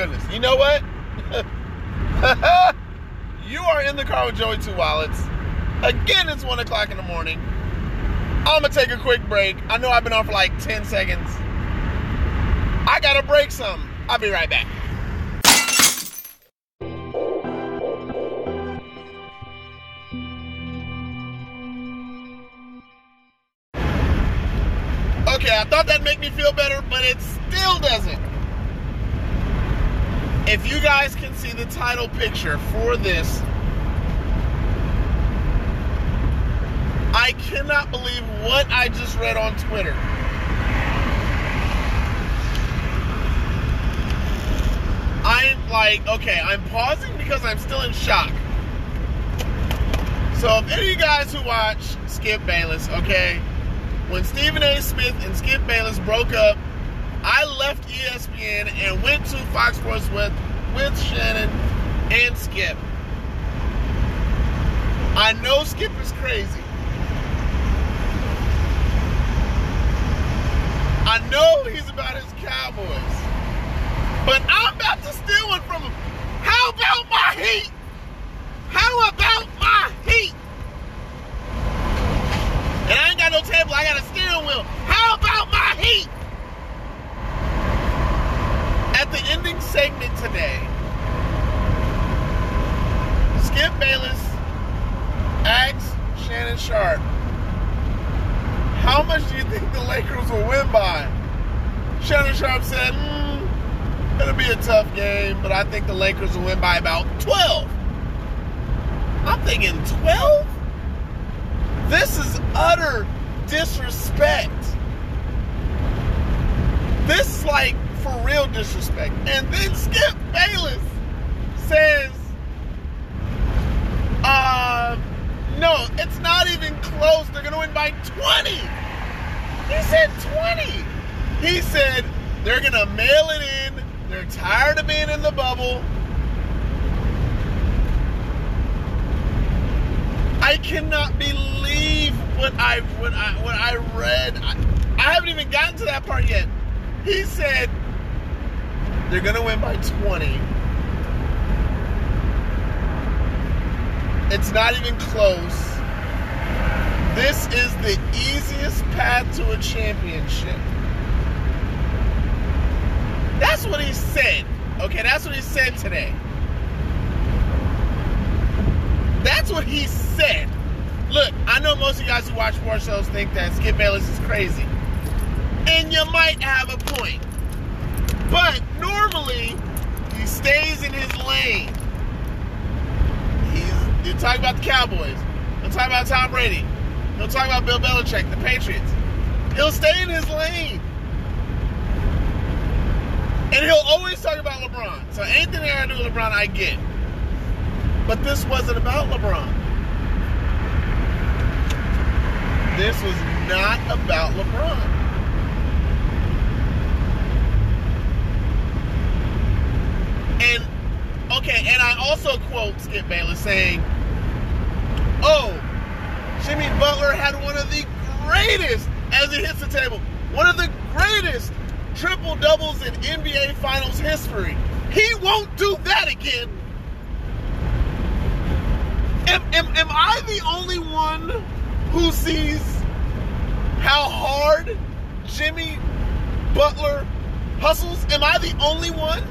goodness. You know what? you are in the car with Joey Two Wallets. Again, it's one o'clock in the morning. I'm gonna take a quick break. I know I've been on for like 10 seconds. I gotta break some. I'll be right back. Okay, I thought that'd make me feel better, but it still doesn't. If you guys can see the title picture for this, I cannot believe what I just read on Twitter. I'm like, okay, I'm pausing because I'm still in shock. So, if any of you guys who watch Skip Bayless, okay, when Stephen A. Smith and Skip Bayless broke up, I left ESPN and went to Fox Sports with with Shannon and Skip. I know Skip is crazy. I know he's about his Cowboys. But I'm about to steal one from him. How about my heat? How about my heat? And I ain't got no table, I got a steering wheel. How about my heat? At the ending segment today, Skip Bayless asks Shannon Sharpe, How much do you think the Lakers will win by? Shannon Sharpe said, mm, It'll be a tough game, but I think the Lakers will win by about 12. I'm thinking 12? This is utter disrespect. This like for real disrespect. And then Skip Bayless says, uh, no, it's not even close. They're going to win by 20. He said 20. He said they're going to mail it in. They're tired of being in the bubble. I cannot believe what I what I what I read. I, I haven't even gotten to that part yet. He said they're gonna win by 20. It's not even close. This is the easiest path to a championship. That's what he said. Okay, that's what he said today. That's what he said. Look, I know most of you guys who watch sports shows think that Skip Bayless is crazy. And you might have a point. But normally, he stays in his lane. He's, you talk about the Cowboys. He'll talk about Tom Brady. He'll talk about Bill Belichick, the Patriots. He'll stay in his lane. And he'll always talk about LeBron. So anything that I do with LeBron, I get. But this wasn't about LeBron. This was not about LeBron. And okay, and I also quote Skip Bayless saying, "Oh, Jimmy Butler had one of the greatest as he hits the table, one of the greatest triple doubles in NBA Finals history. He won't do that again." Am, am, am I the only one who sees how hard Jimmy Butler hustles? Am I the only one?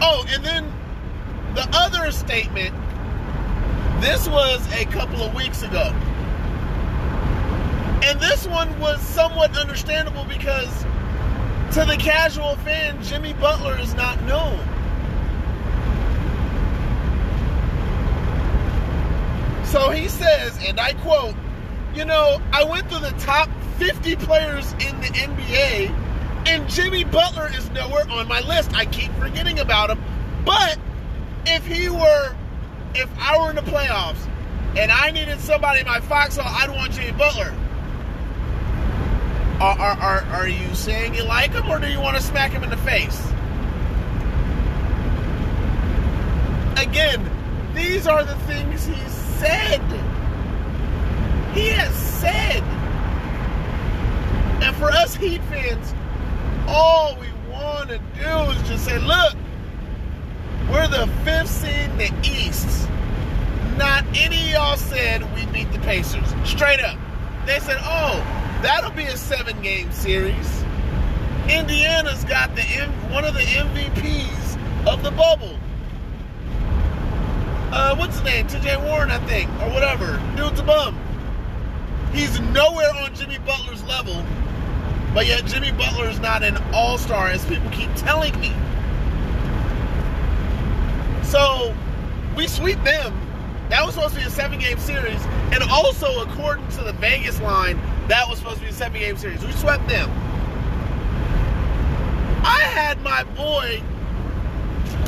Oh, and then the other statement this was a couple of weeks ago. And this one was somewhat understandable because to the casual fan, Jimmy Butler is not known. So he says, and I quote, you know, I went through the top 50 players in the NBA, and Jimmy Butler is nowhere on my list. I keep forgetting about him. But if he were, if I were in the playoffs and I needed somebody in my foxhole, I'd want Jimmy Butler. Are, are, are, are you saying you like him, or do you want to smack him in the face? Again, these are the things he said. He has said. And for us Heat fans, all we want to do is just say, look, we're the fifth seed in the East. Not any of y'all said we beat the Pacers. Straight up. They said, oh, that'll be a seven game series. Indiana's got the one of the MVPs of the bubble. Uh, what's his name? TJ Warren, I think, or whatever. Dude's a bum. He's nowhere on Jimmy Butler's level, but yet Jimmy Butler is not an all star, as people keep telling me. So we sweep them. That was supposed to be a seven game series. And also, according to the Vegas line, that was supposed to be a seven game series. We swept them. I had my boy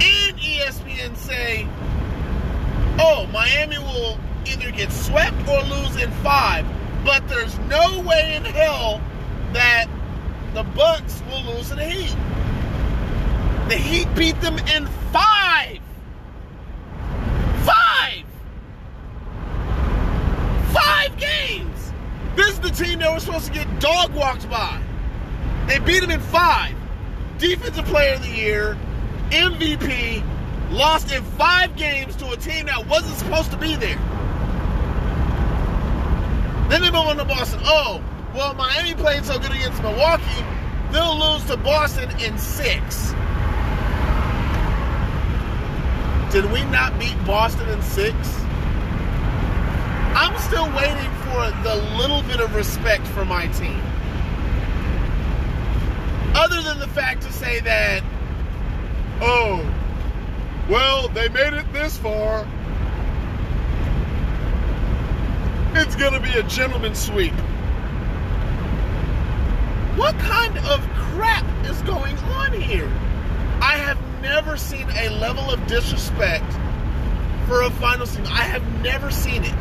in ESPN say, oh, Miami will either get swept or lose in five, but there's no way in hell that the Bucks will lose to the Heat. The Heat beat them in five. Five. Five games. This is the team that was supposed to get dog walked by. They beat them in five. Defensive Player of the Year, MVP, lost in five games to a team that wasn't supposed to be there. Then they move on to Boston. Oh, well, Miami played so good against Milwaukee, they'll lose to Boston in six. Did we not beat Boston in six? I'm still waiting for the little bit of respect for my team. Other than the fact to say that, oh, well, they made it this far. It's going to be a gentleman's sweep. What kind of crap is going on here? I have never seen a level of disrespect for a final season. I have never seen it.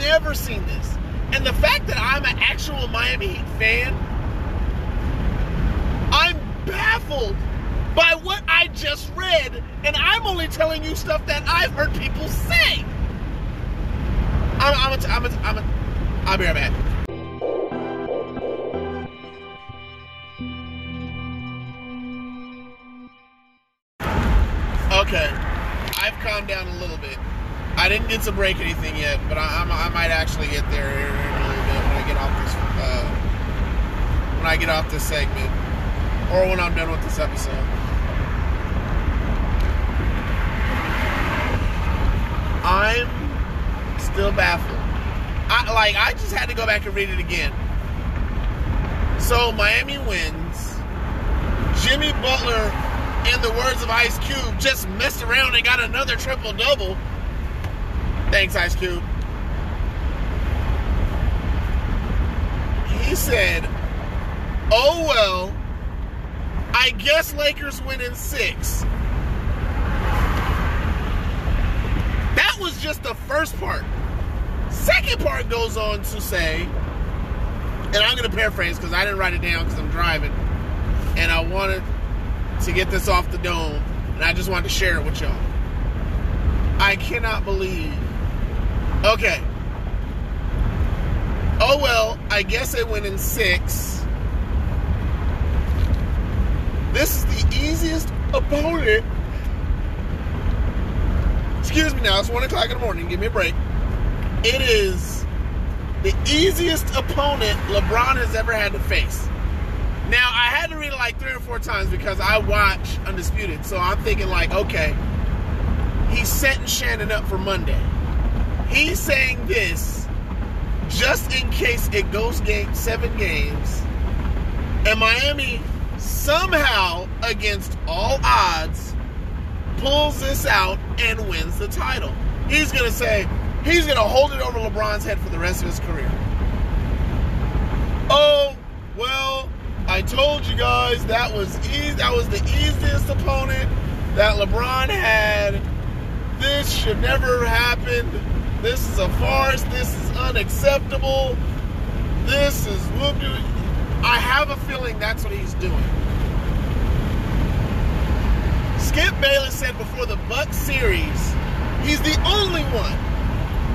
Never seen this. And the fact that I'm an actual Miami Heat fan, I'm baffled by what I just read, and I'm only telling you stuff that I've heard people say. I'm, I'm, a, I'm, a, I'm, a, I'll be right didn't get to break anything yet, but I, I, I might actually get there in a little bit when I get off this uh, when I get off this segment, or when I'm done with this episode. I'm still baffled. I like I just had to go back and read it again. So Miami wins. Jimmy Butler, in the words of Ice Cube, just messed around and got another triple double. Thanks, Ice Cube. He said, Oh well, I guess Lakers win in six. That was just the first part. Second part goes on to say, and I'm going to paraphrase because I didn't write it down because I'm driving, and I wanted to get this off the dome, and I just wanted to share it with y'all. I cannot believe. Okay. Oh well, I guess it went in six. This is the easiest opponent. Excuse me now, it's one o'clock in the morning. Give me a break. It is the easiest opponent LeBron has ever had to face. Now, I had to read it like three or four times because I watch Undisputed. So I'm thinking, like, okay, he's setting Shannon up for Monday. He's saying this just in case it goes game seven games, and Miami somehow, against all odds, pulls this out and wins the title. He's gonna say he's gonna hold it over LeBron's head for the rest of his career. Oh well, I told you guys that was easy. That was the easiest opponent that LeBron had. This should never happen. This is a farce. This is unacceptable. This is whoop. I have a feeling that's what he's doing. Skip Bayless said before the Buck series, he's the only one.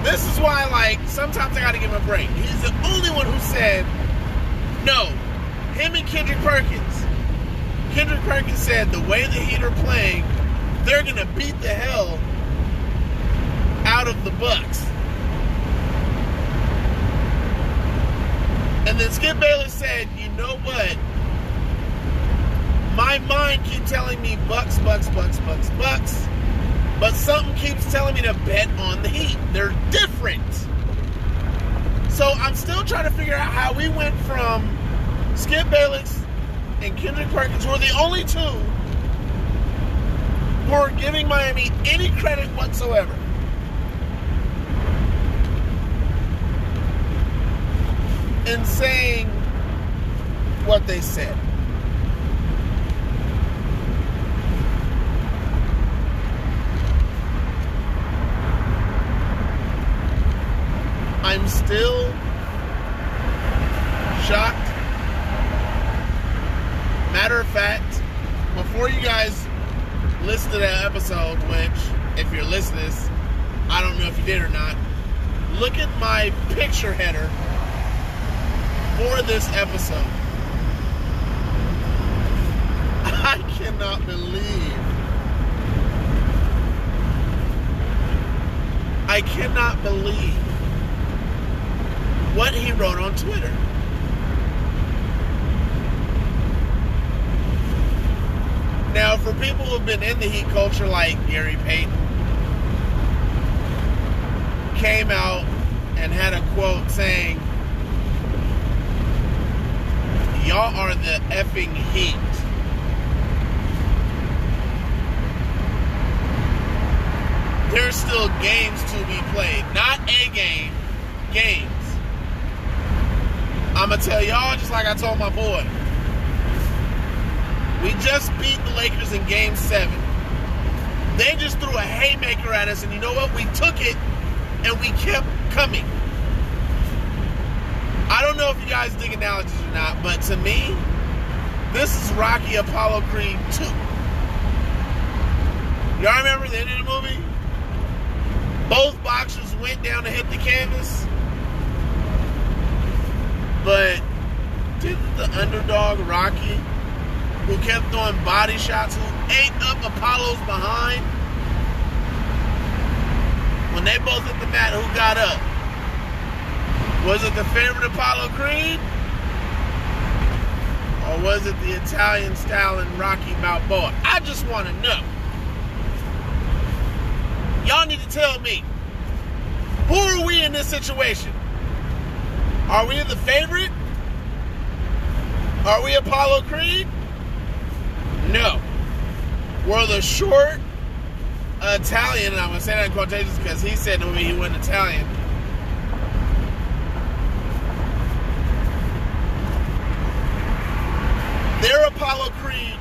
This is why, like, sometimes I gotta give him a break. He's the only one who said, no, him and Kendrick Perkins, Kendrick Perkins said the way the Heat are playing, they're gonna beat the hell out of the Bucks. And then Skip Bayless said, you know what? My mind keeps telling me Bucks, Bucks, Bucks, Bucks, Bucks. But something keeps telling me to bet on the Heat. They're different. So I'm still trying to figure out how we went from Skip Bayless and Kendrick Perkins, who are the only two who are giving Miami any credit whatsoever. In saying what they said. I'm still shocked. Matter of fact, before you guys listen to that episode, which, if you're listening, I don't know if you did or not, look at my picture header for this episode. I cannot believe. I cannot believe what he wrote on Twitter. Now, for people who've been in the Heat culture, like Gary Payton, came out and had a quote saying, Y'all are the effing Heat. There's still games to be played. Not a game, games. I'm going to tell y'all just like I told my boy. We just beat the Lakers in game seven. They just threw a haymaker at us, and you know what? We took it and we kept coming. I don't know if you guys dig analogies or not, but to me, this is Rocky Apollo Creed 2. Y'all remember the end of the movie? Both boxers went down to hit the canvas. But didn't the underdog Rocky who kept throwing body shots, who ate up Apollo's behind. When they both hit the mat, who got up? Was it the favorite Apollo Creed? Or was it the Italian Stallion Rocky Balboa? I just want to know. Y'all need to tell me. Who are we in this situation? Are we the favorite? Are we Apollo Creed? No. We're the short Italian, and I'm going to say that in quotations because he said to me he wasn't Italian. They're Apollo Creed.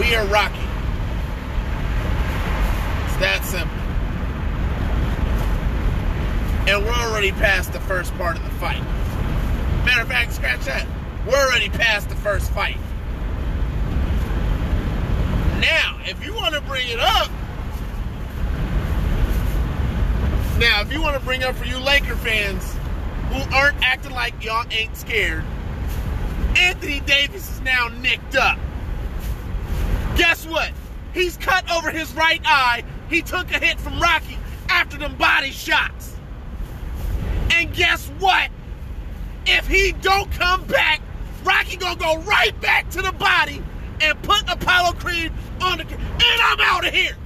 We are Rocky. It's that simple. And we're already past the first part of the fight. Matter of fact, scratch that. We're already past the first fight. Now, if you want to bring it up, now, if you want to bring up for you Laker fans who aren't acting like y'all ain't scared, Anthony Davis is now nicked up. Guess what? He's cut over his right eye. He took a hit from Rocky after them body shots. And guess what? If he don't come back, Rocky gonna go right back to the body and put Apollo Creed on the. And I'm out of here.